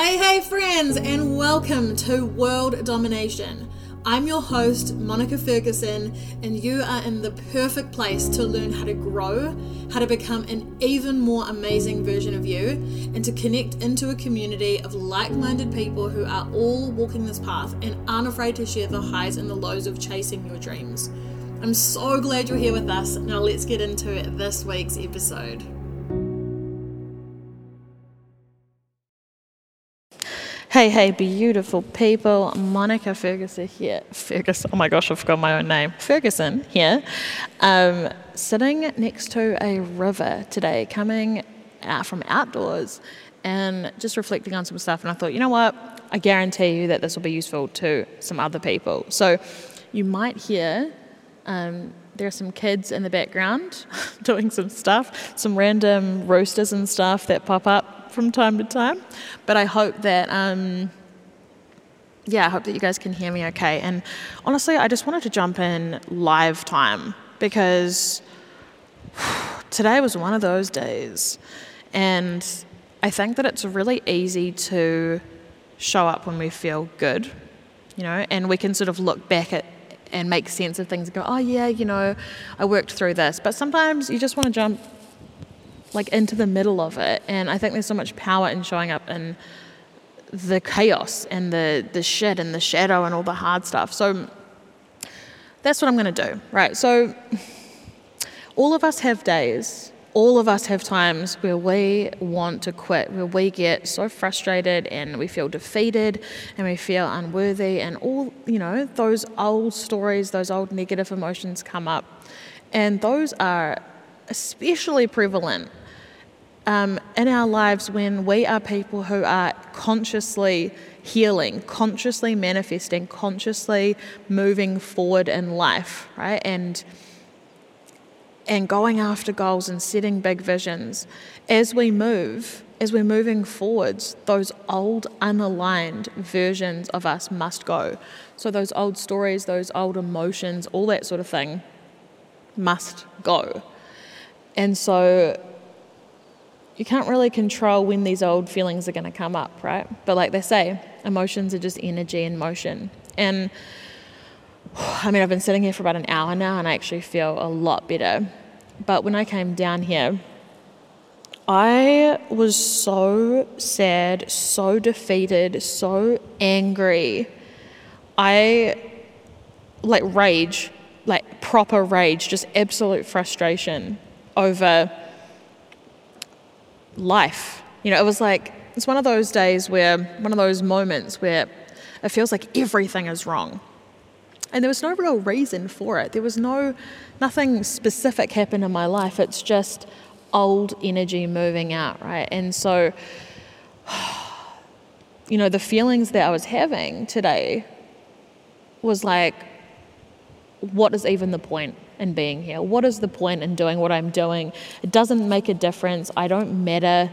Hey, hey, friends, and welcome to World Domination. I'm your host, Monica Ferguson, and you are in the perfect place to learn how to grow, how to become an even more amazing version of you, and to connect into a community of like minded people who are all walking this path and aren't afraid to share the highs and the lows of chasing your dreams. I'm so glad you're here with us. Now, let's get into this week's episode. Hey, hey, beautiful people. Monica Ferguson here. Ferguson, oh my gosh, I've forgot my own name. Ferguson here. Um, sitting next to a river today, coming out from outdoors and just reflecting on some stuff. And I thought, you know what? I guarantee you that this will be useful to some other people. So you might hear um, there are some kids in the background doing some stuff, some random roosters and stuff that pop up from time to time. But I hope that, um, yeah, I hope that you guys can hear me okay. And honestly, I just wanted to jump in live time because today was one of those days. And I think that it's really easy to show up when we feel good, you know, and we can sort of look back at and make sense of things and go, oh, yeah, you know, I worked through this. But sometimes you just want to jump like into the middle of it. And I think there's so much power in showing up in the chaos and the the shit and the shadow and all the hard stuff. So that's what I'm going to do. Right. So all of us have days. All of us have times where we want to quit, where we get so frustrated and we feel defeated and we feel unworthy, and all, you know, those old stories, those old negative emotions come up. And those are especially prevalent um, in our lives when we are people who are consciously healing, consciously manifesting, consciously moving forward in life, right? And and going after goals and setting big visions. As we move, as we're moving forwards, those old unaligned versions of us must go. So those old stories, those old emotions, all that sort of thing must go. And so you can't really control when these old feelings are going to come up, right? But like they say, emotions are just energy in motion. And I mean, I've been sitting here for about an hour now and I actually feel a lot better. But when I came down here, I was so sad, so defeated, so angry. I like rage, like proper rage, just absolute frustration over life. You know, it was like, it's one of those days where, one of those moments where it feels like everything is wrong. And there was no real reason for it. There was no, nothing specific happened in my life. It's just old energy moving out, right? And so, you know, the feelings that I was having today was like, what is even the point? In being here? What is the point in doing what I'm doing? It doesn't make a difference. I don't matter.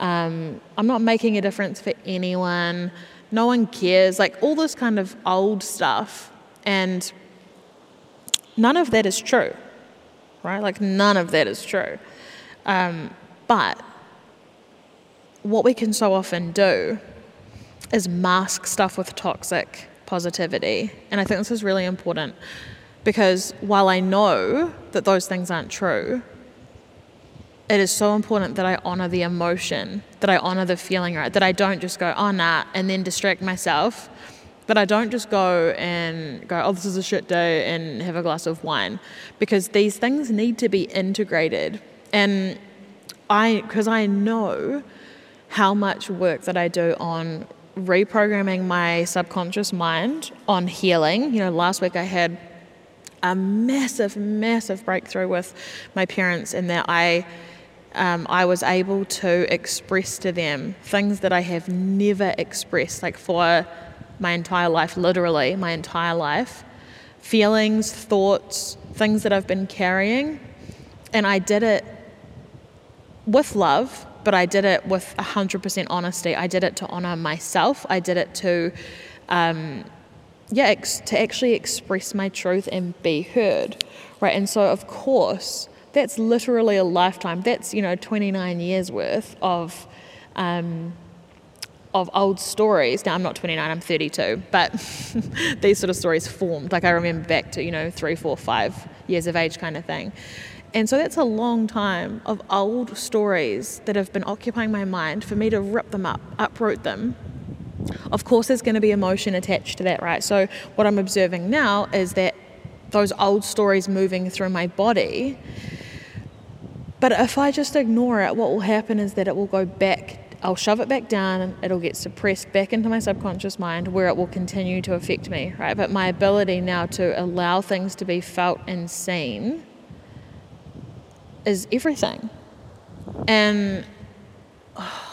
Um, I'm not making a difference for anyone. No one cares. Like all this kind of old stuff. And none of that is true, right? Like none of that is true. Um, but what we can so often do is mask stuff with toxic positivity. And I think this is really important because while I know that those things aren't true, it is so important that I honor the emotion, that I honor the feeling, right? That I don't just go, oh, nah, and then distract myself. That I don't just go and go, oh, this is a shit day and have a glass of wine. Because these things need to be integrated. And I, because I know how much work that I do on reprogramming my subconscious mind, on healing. You know, last week I had a massive, massive breakthrough with my parents in that I. Um, I was able to express to them things that I have never expressed, like for my entire life, literally, my entire life. Feelings, thoughts, things that I've been carrying. And I did it with love, but I did it with 100% honesty. I did it to honor myself. I did it to um, yeah, ex- to actually express my truth and be heard, right? And so, of course, that's literally a lifetime. That's you know 29 years worth of um, of old stories. Now I'm not 29, I'm 32, but these sort of stories formed. Like I remember back to, you know, three, four, five years of age kind of thing. And so that's a long time of old stories that have been occupying my mind for me to rip them up, uproot them. Of course, there's going to be emotion attached to that, right? So, what I'm observing now is that those old stories moving through my body. But if I just ignore it, what will happen is that it will go back I'll shove it back down and it'll get suppressed back into my subconscious mind where it will continue to affect me, right? But my ability now to allow things to be felt and seen is everything. And oh,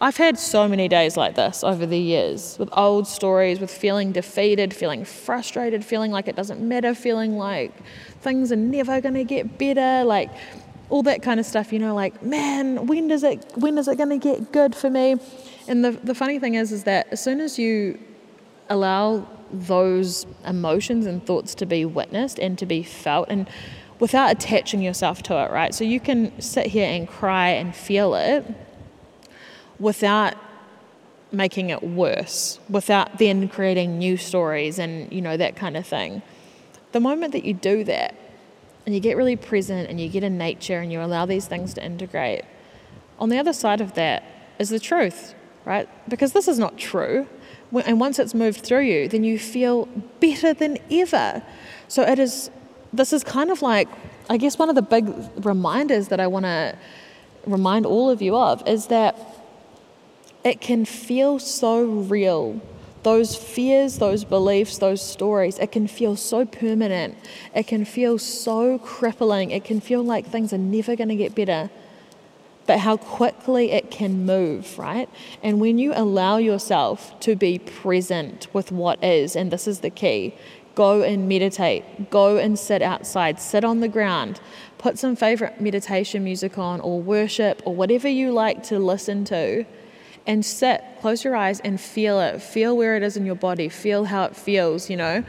I've had so many days like this over the years with old stories, with feeling defeated, feeling frustrated, feeling like it doesn't matter, feeling like things are never going to get better, like all that kind of stuff, you know, like, man, when does it when is it going to get good for me? And the the funny thing is is that as soon as you allow those emotions and thoughts to be witnessed and to be felt and without attaching yourself to it, right? So you can sit here and cry and feel it without making it worse, without then creating new stories and, you know, that kind of thing. The moment that you do that, and you get really present and you get in nature and you allow these things to integrate, on the other side of that is the truth, right? Because this is not true. And once it's moved through you, then you feel better than ever. So it is, this is kind of like, I guess, one of the big reminders that I want to remind all of you of is that it can feel so real those fears, those beliefs, those stories, it can feel so permanent. It can feel so crippling. It can feel like things are never going to get better. But how quickly it can move, right? And when you allow yourself to be present with what is, and this is the key go and meditate, go and sit outside, sit on the ground, put some favorite meditation music on, or worship, or whatever you like to listen to and sit, close your eyes and feel it. Feel where it is in your body, feel how it feels, you know.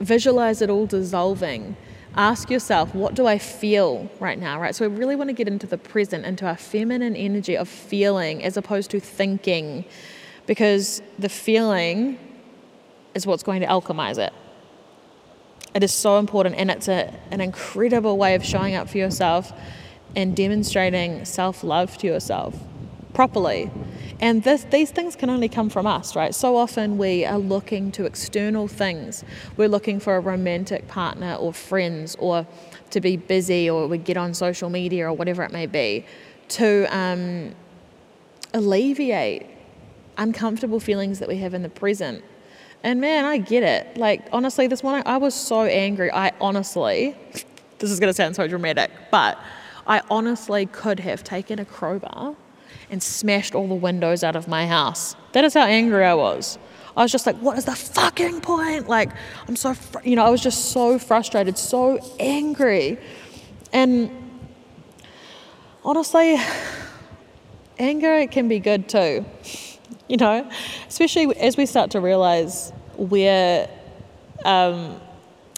Visualize it all dissolving. Ask yourself, what do I feel right now, right? So, we really want to get into the present, into our feminine energy of feeling as opposed to thinking, because the feeling is what's going to alchemize it. It is so important, and it's a, an incredible way of showing up for yourself and demonstrating self love to yourself properly. And this, these things can only come from us, right? So often we are looking to external things. We're looking for a romantic partner or friends or to be busy or we get on social media or whatever it may be to um, alleviate uncomfortable feelings that we have in the present. And man, I get it. Like, honestly, this morning I was so angry. I honestly, this is going to sound so dramatic, but I honestly could have taken a crowbar and smashed all the windows out of my house. That is how angry I was. I was just like, what is the fucking point? Like, I'm so, fr-, you know, I was just so frustrated, so angry. And honestly, anger can be good too, you know, especially as we start to realize where um,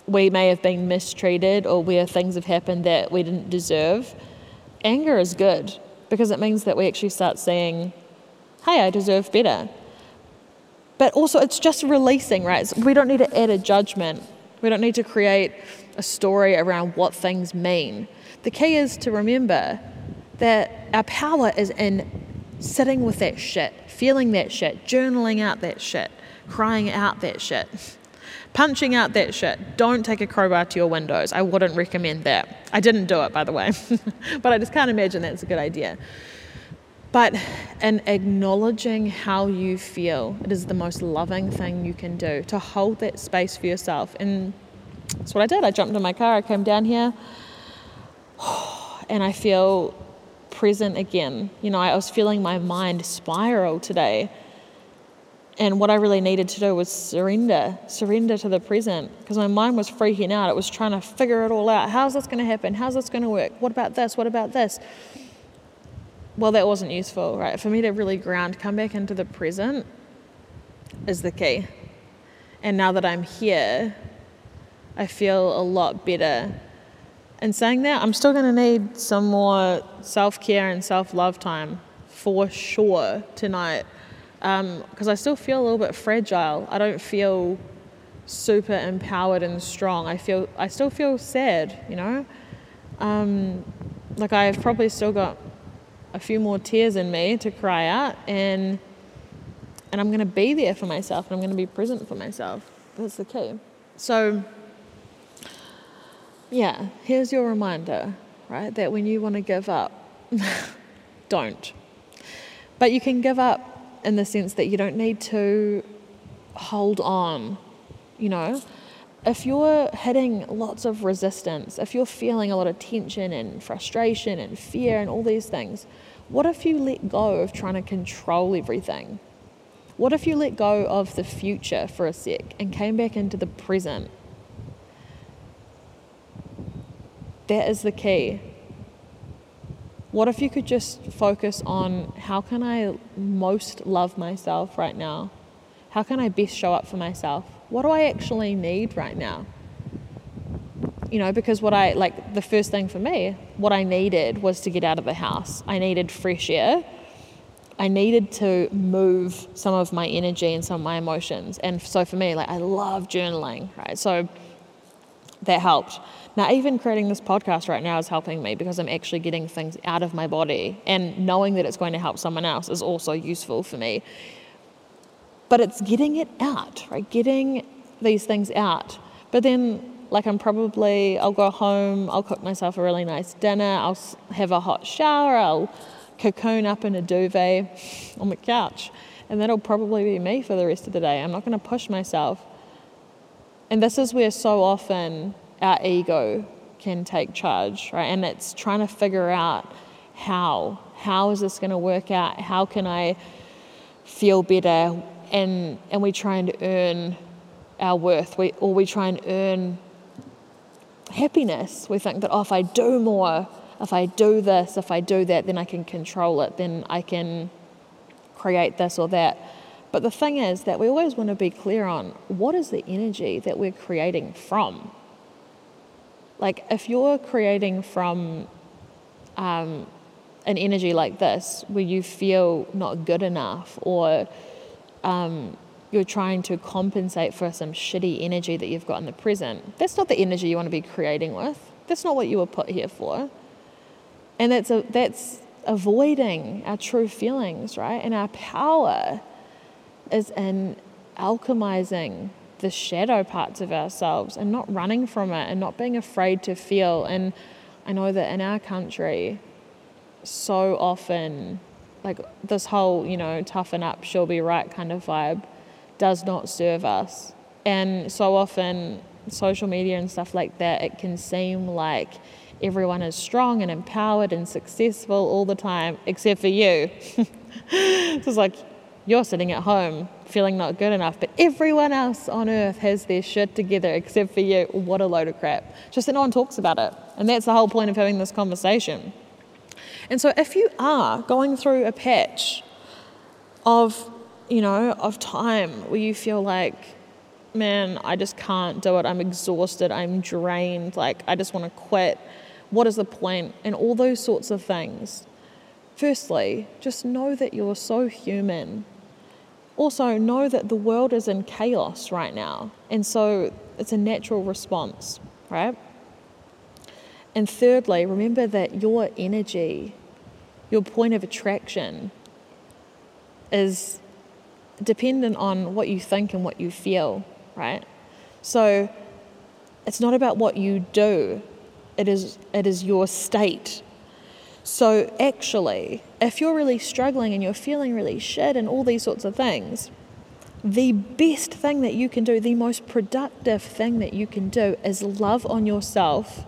we may have been mistreated or where things have happened that we didn't deserve. Anger is good because it means that we actually start saying, hey, I deserve better. But also, it's just releasing, right? We don't need to add a judgment. We don't need to create a story around what things mean. The key is to remember that our power is in sitting with that shit, feeling that shit, journaling out that shit, crying out that shit punching out that shit. Don't take a crowbar to your windows. I wouldn't recommend that. I didn't do it, by the way, but I just can't imagine that's a good idea. But in acknowledging how you feel, it is the most loving thing you can do to hold that space for yourself. And that's what I did. I jumped in my car, I came down here, and I feel present again. You know, I was feeling my mind spiral today and what I really needed to do was surrender, surrender to the present, because my mind was freaking out. It was trying to figure it all out. How's this going to happen? How's this going to work? What about this? What about this? Well, that wasn't useful, right? For me to really ground, come back into the present is the key. And now that I'm here, I feel a lot better. And saying that, I'm still going to need some more self care and self love time for sure tonight because I still feel a little bit fragile. I don't feel super empowered and strong. I feel I still feel sad, you know. Um, like I've probably still got a few more tears in me to cry out, and and I'm going to be there for myself, and I'm going to be present for myself. That's the key. So, yeah, here's your reminder, right? That when you want to give up, don't. But you can give up in the sense that you don't need to hold on, you know? If you're hitting lots of resistance, if you're feeling a lot of tension and frustration and fear and all these things, what if you let go of trying to control everything? What if you let go of the future for a sec and came back into the present? That is the key. What if you could just focus on how can I most love myself right now? How can I best show up for myself? What do I actually need right now? You know, because what I like the first thing for me, what I needed was to get out of the house. I needed fresh air. I needed to move some of my energy and some of my emotions. And so for me, like I love journaling, right? So that helped. Now, even creating this podcast right now is helping me because I'm actually getting things out of my body, and knowing that it's going to help someone else is also useful for me. But it's getting it out, right? Getting these things out. But then, like, I'm probably, I'll go home, I'll cook myself a really nice dinner, I'll have a hot shower, I'll cocoon up in a duvet on the couch, and that'll probably be me for the rest of the day. I'm not going to push myself. And this is where so often our ego can take charge, right? And it's trying to figure out how. How is this going to work out? How can I feel better? And and we try and earn our worth. We or we try and earn happiness. We think that oh, if I do more, if I do this, if I do that, then I can control it. Then I can create this or that. But the thing is that we always want to be clear on what is the energy that we're creating from. Like, if you're creating from um, an energy like this, where you feel not good enough, or um, you're trying to compensate for some shitty energy that you've got in the present, that's not the energy you want to be creating with. That's not what you were put here for. And that's, a, that's avoiding our true feelings, right? And our power is in alchemizing the shadow parts of ourselves and not running from it and not being afraid to feel. And I know that in our country, so often, like this whole, you know, toughen up, she'll be right kind of vibe does not serve us. And so often, social media and stuff like that, it can seem like everyone is strong and empowered and successful all the time, except for you. it's like you're sitting at home feeling not good enough, but everyone else on earth has their shit together except for you. What a load of crap. Just that no one talks about it. And that's the whole point of having this conversation. And so if you are going through a patch of, you know, of time where you feel like, man, I just can't do it, I'm exhausted, I'm drained, like I just want to quit, what is the point? And all those sorts of things. Firstly, just know that you're so human also know that the world is in chaos right now. And so it's a natural response, right? And thirdly, remember that your energy, your point of attraction, is dependent on what you think and what you feel, right? So it's not about what you do, it is, it is your state so, actually, if you're really struggling and you're feeling really shit and all these sorts of things, the best thing that you can do, the most productive thing that you can do, is love on yourself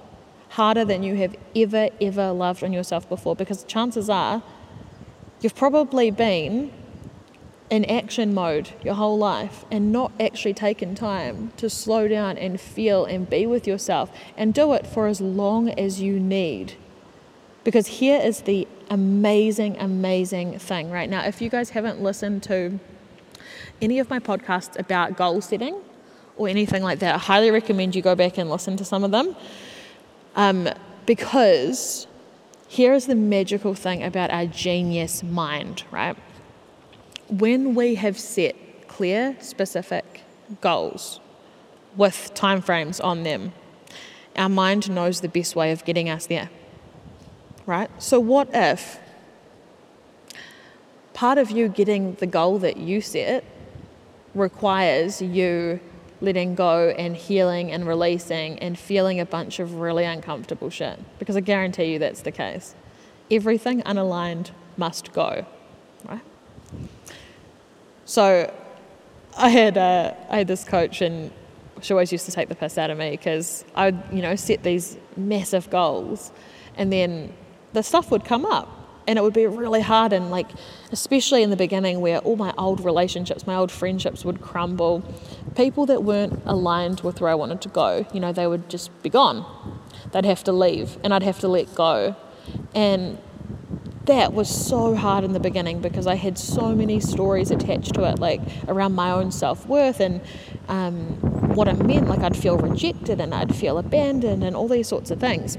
harder than you have ever, ever loved on yourself before. Because chances are you've probably been in action mode your whole life and not actually taken time to slow down and feel and be with yourself and do it for as long as you need. Because here is the amazing, amazing thing right now. If you guys haven't listened to any of my podcasts about goal setting or anything like that, I highly recommend you go back and listen to some of them. Um, because here is the magical thing about our genius mind, right? when we have set clear, specific goals with timeframes on them, our mind knows the best way of getting us there. Right? So, what if part of you getting the goal that you set requires you letting go and healing and releasing and feeling a bunch of really uncomfortable shit? Because I guarantee you that's the case. Everything unaligned must go, right? So, I had uh, I had this coach and she always used to take the piss out of me because I'd, you know, set these massive goals and then the stuff would come up and it would be really hard and like especially in the beginning where all my old relationships my old friendships would crumble people that weren't aligned with where i wanted to go you know they would just be gone they'd have to leave and i'd have to let go and that was so hard in the beginning because I had so many stories attached to it, like around my own self worth and um, what it meant. Like I'd feel rejected and I'd feel abandoned and all these sorts of things.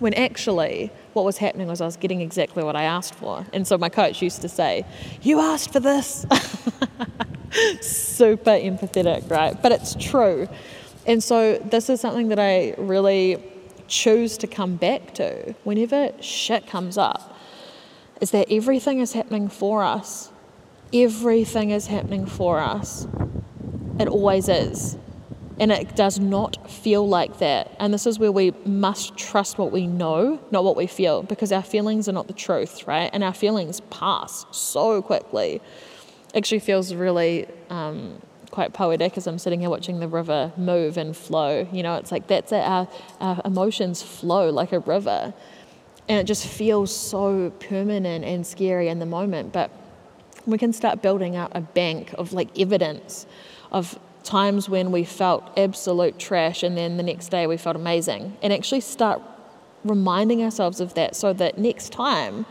When actually, what was happening was I was getting exactly what I asked for. And so my coach used to say, You asked for this. Super empathetic, right? But it's true. And so this is something that I really choose to come back to whenever shit comes up is that everything is happening for us. Everything is happening for us. It always is. And it does not feel like that. And this is where we must trust what we know, not what we feel, because our feelings are not the truth, right? And our feelings pass so quickly. Actually, feels really um, quite poetic as I'm sitting here watching the river move and flow. You know, it's like that's it. Our, our emotions flow like a river and it just feels so permanent and scary in the moment. But we can start building up a bank of like evidence of times when we felt absolute trash and then the next day we felt amazing and actually start reminding ourselves of that so that next time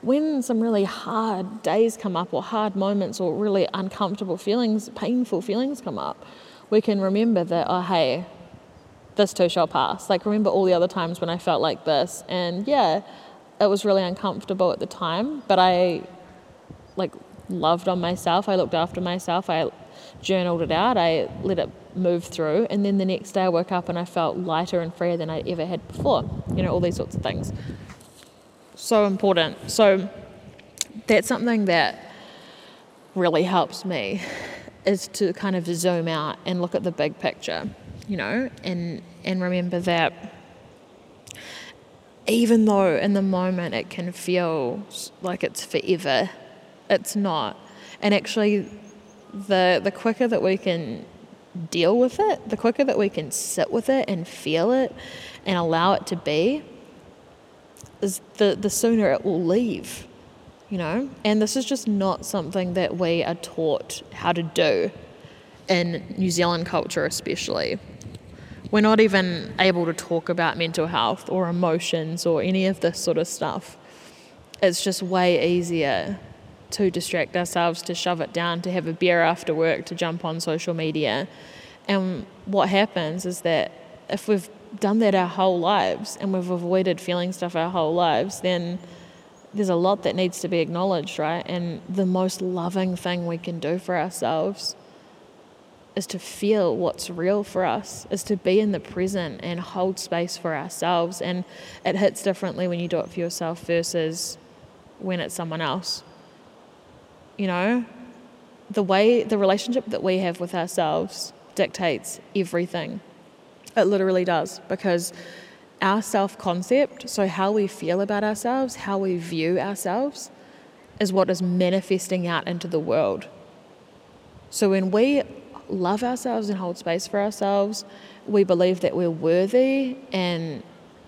when some really hard days come up or hard moments or really uncomfortable feelings painful feelings come up we can remember that oh hey this too shall pass. Like, remember all the other times when I felt like this. And yeah, it was really uncomfortable at the time, but I like loved on myself. I looked after myself. I journaled it out. I let it move through. And then the next day I woke up and I felt lighter and freer than I'd ever had before. You know, all these sorts of things. So important. So that's something that really helps me is to kind of zoom out and look at the big picture you know, and and remember that even though in the moment it can feel like it's forever, it's not. And actually, the the quicker that we can deal with it, the quicker that we can sit with it and feel it and allow it to be, is the, the sooner it will leave, you know? And this is just not something that we are taught how to do in New Zealand culture, especially we're not even able to talk about mental health or emotions or any of this sort of stuff. It's just way easier to distract ourselves, to shove it down, to have a beer after work, to jump on social media. And what happens is that if we've done that our whole lives and we've avoided feeling stuff our whole lives, then there's a lot that needs to be acknowledged, right? And the most loving thing we can do for ourselves is to feel what's real for us, is to be in the present and hold space for ourselves. And it hits differently when you do it for yourself versus when it's someone else. You know, the way, the relationship that we have with ourselves dictates everything. It literally does because our self concept, so how we feel about ourselves, how we view ourselves, is what is manifesting out into the world. So when we love ourselves and hold space for ourselves. We believe that we're worthy and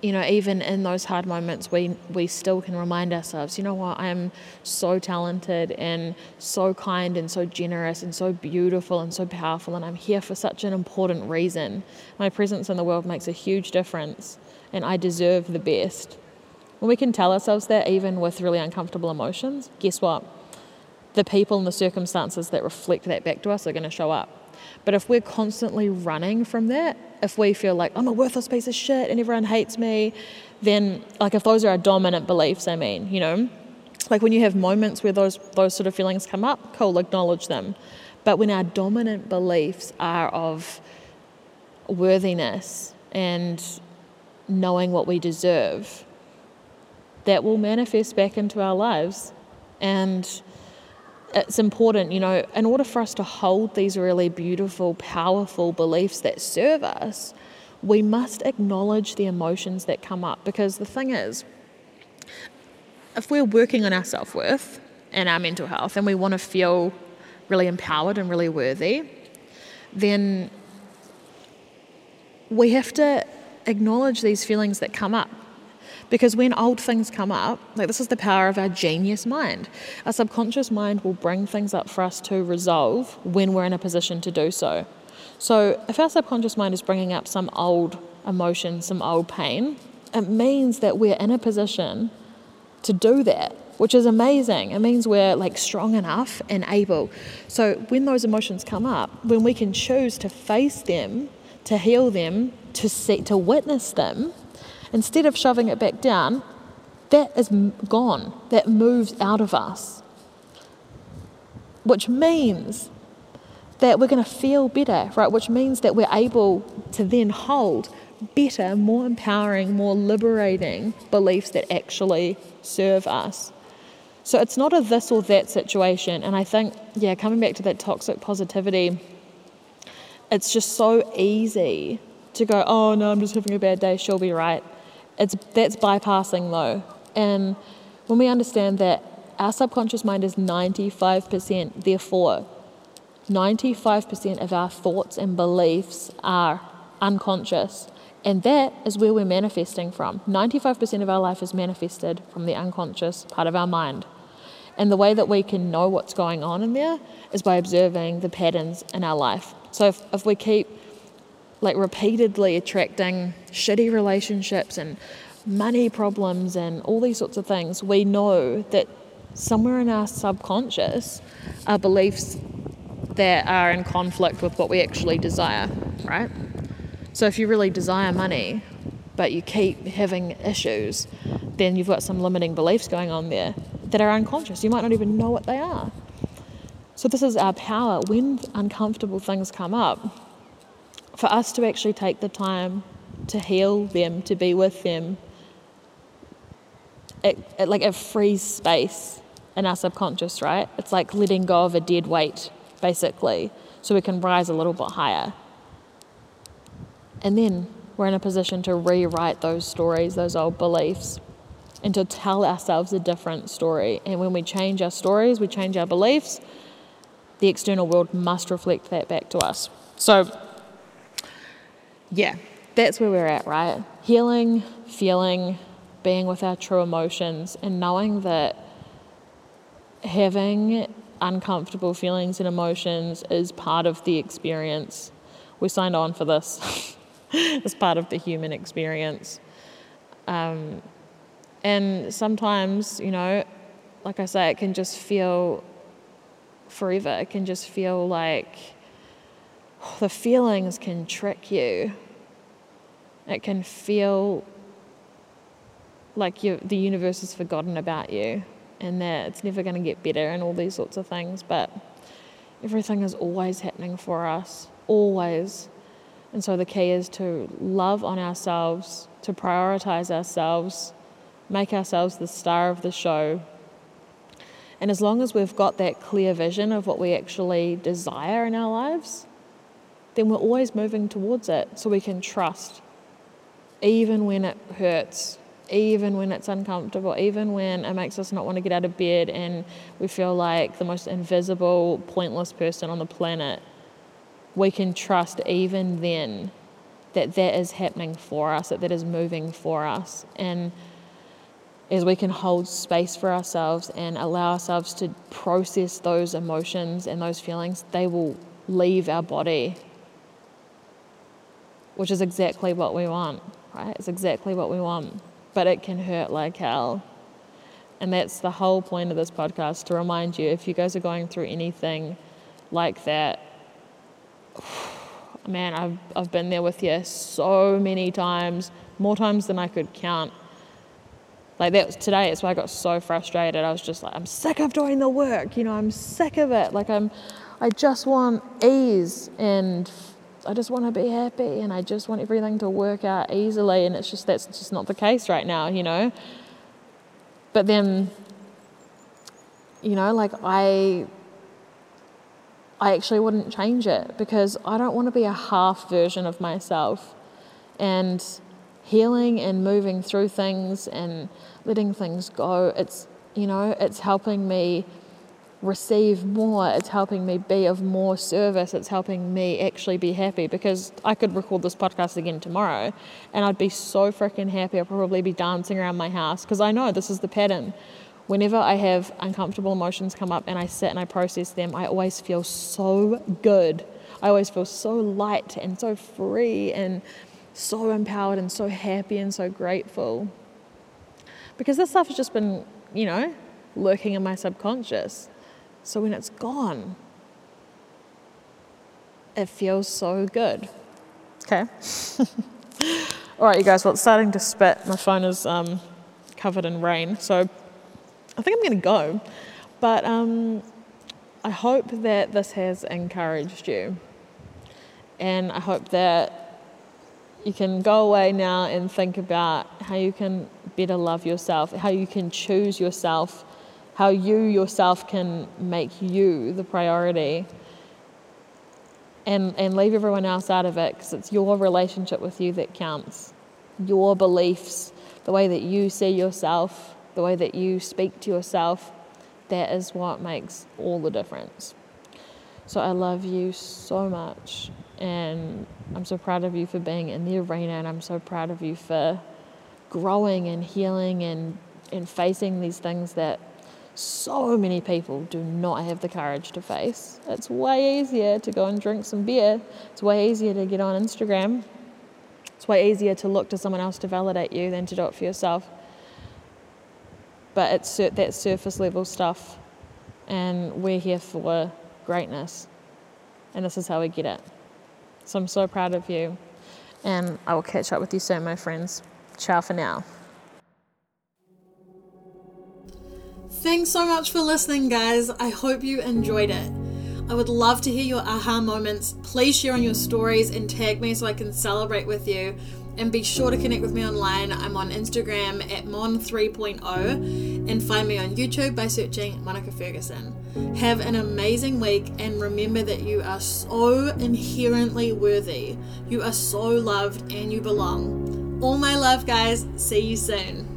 you know, even in those hard moments, we, we still can remind ourselves, you know what, I'm so talented and so kind and so generous and so beautiful and so powerful, and I'm here for such an important reason. My presence in the world makes a huge difference, and I deserve the best. When we can tell ourselves that, even with really uncomfortable emotions, guess what? The people and the circumstances that reflect that back to us are going to show up. But if we're constantly running from that, if we feel like I'm a worthless piece of shit and everyone hates me, then like if those are our dominant beliefs, I mean, you know, Like when you have moments where those those sort of feelings come up, cool, acknowledge them. But when our dominant beliefs are of worthiness and knowing what we deserve, that will manifest back into our lives. And it's important, you know, in order for us to hold these really beautiful, powerful beliefs that serve us, we must acknowledge the emotions that come up. Because the thing is, if we're working on our self worth and our mental health and we want to feel really empowered and really worthy, then we have to acknowledge these feelings that come up. Because when old things come up, like this is the power of our genius mind. Our subconscious mind will bring things up for us to resolve when we're in a position to do so. So if our subconscious mind is bringing up some old emotion, some old pain, it means that we're in a position to do that which is amazing. It means we're like strong enough and able. So when those emotions come up, when we can choose to face them, to heal them, to see, to witness them, instead of shoving it back down, that is gone. That moves out of us. Which means that we're going to feel better, right? Which means that we're able to then hold better, more empowering, more liberating beliefs that actually serve us. So it's not a this or that situation. And I think, yeah, coming back to that toxic positivity, it's just so easy to go, oh no, I'm just having a bad day, she'll be right. It's that's bypassing though. And when we understand that our subconscious mind is 95%, therefore 95% of our thoughts and beliefs are unconscious. And that is where we're manifesting from. 95% of our life is manifested from the unconscious part of our mind. And the way that we can know what's going on in there is by observing the patterns in our life. So if, if we keep like repeatedly attracting shitty relationships and money problems and all these sorts of things, we know that somewhere in our subconscious are beliefs that are in conflict with what we actually desire, right? So if you really desire money, but you keep having issues, then you've got some limiting beliefs going on there that are unconscious. You might not even know what they are. So, this is our power when uncomfortable things come up, for us to actually take the time to heal them, to be with them. It, it, like it frees space in our subconscious, right? It's like letting go of a dead weight, basically, so we can rise a little bit higher. And then we're in a position to rewrite those stories, those old beliefs, and to tell ourselves a different story. And when we change our stories, we change our beliefs, the external world must reflect that back to us. So, yeah, that's where we're at, right? Healing, feeling, being with our true emotions, and knowing that having uncomfortable feelings and emotions is part of the experience. We signed on for this. it's part of the human experience. Um, and sometimes, you know, like I say, it can just feel forever. It can just feel like oh, the feelings can trick you. It can feel like the universe has forgotten about you and that it's never going to get better and all these sorts of things. But everything is always happening for us, always. And so the key is to love on ourselves, to prioritize ourselves make ourselves the star of the show. And as long as we've got that clear vision of what we actually desire in our lives, then we're always moving towards it so we can trust, even when it hurts, even when it's uncomfortable, even when it makes us not want to get out of bed and we feel like the most invisible, pointless person on the planet. We can trust even then that that is happening for us, that that is moving for us. And as we can hold space for ourselves and allow ourselves to process those emotions and those feelings, they will leave our body, which is exactly what we want, right? It's exactly what we want, but it can hurt like hell. And that's the whole point of this podcast to remind you if you guys are going through anything like that, man, I've, I've been there with you so many times, more times than I could count Like that was today, it's why I got so frustrated. I was just like, I'm sick of doing the work, you know, I'm sick of it. Like I'm I just want ease and I just want to be happy and I just want everything to work out easily and it's just that's just not the case right now, you know. But then you know, like I I actually wouldn't change it because I don't want to be a half version of myself. And healing and moving through things and letting things go, it's, you know, it's helping me receive more, it's helping me be of more service, it's helping me actually be happy because I could record this podcast again tomorrow and I'd be so freaking happy. I'd probably be dancing around my house because I know this is the pattern. Whenever I have uncomfortable emotions come up and I sit and I process them, I always feel so good. I always feel so light and so free and so empowered and so happy and so grateful. Because this stuff has just been, you know, lurking in my subconscious. So when it's gone, it feels so good. Okay. All right, you guys. Well, it's starting to spit. My phone is um, covered in rain, so I think I'm going to go. But um, I hope that this has encouraged you, and I hope that you can go away now and think about how you can better love yourself, how you can choose yourself, how you yourself can make you the priority. And, and leave everyone else out of it because it's your relationship with you that counts. Your beliefs, the way that you see yourself, the way that you speak to yourself, that is what makes all the difference. So I love you so much. And I'm so proud of you for being in the arena, and I'm so proud of you for growing and healing and, and facing these things that so many people do not have the courage to face. It's way easier to go and drink some beer, it's way easier to get on Instagram, it's way easier to look to someone else to validate you than to do it for yourself. But it's that surface level stuff, and we're here for greatness, and this is how we get it. So I'm so proud of you. And I will catch up with you soon, my friends. Ciao for now. Thanks so much for listening, guys. I hope you enjoyed it. I would love to hear your aha moments. Please share on your stories and tag me so I can celebrate with you. And be sure to connect with me online. I'm on Instagram at Mon3.0 and find me on YouTube by searching Monica Ferguson. Have an amazing week and remember that you are so inherently worthy. You are so loved and you belong. All my love, guys. See you soon.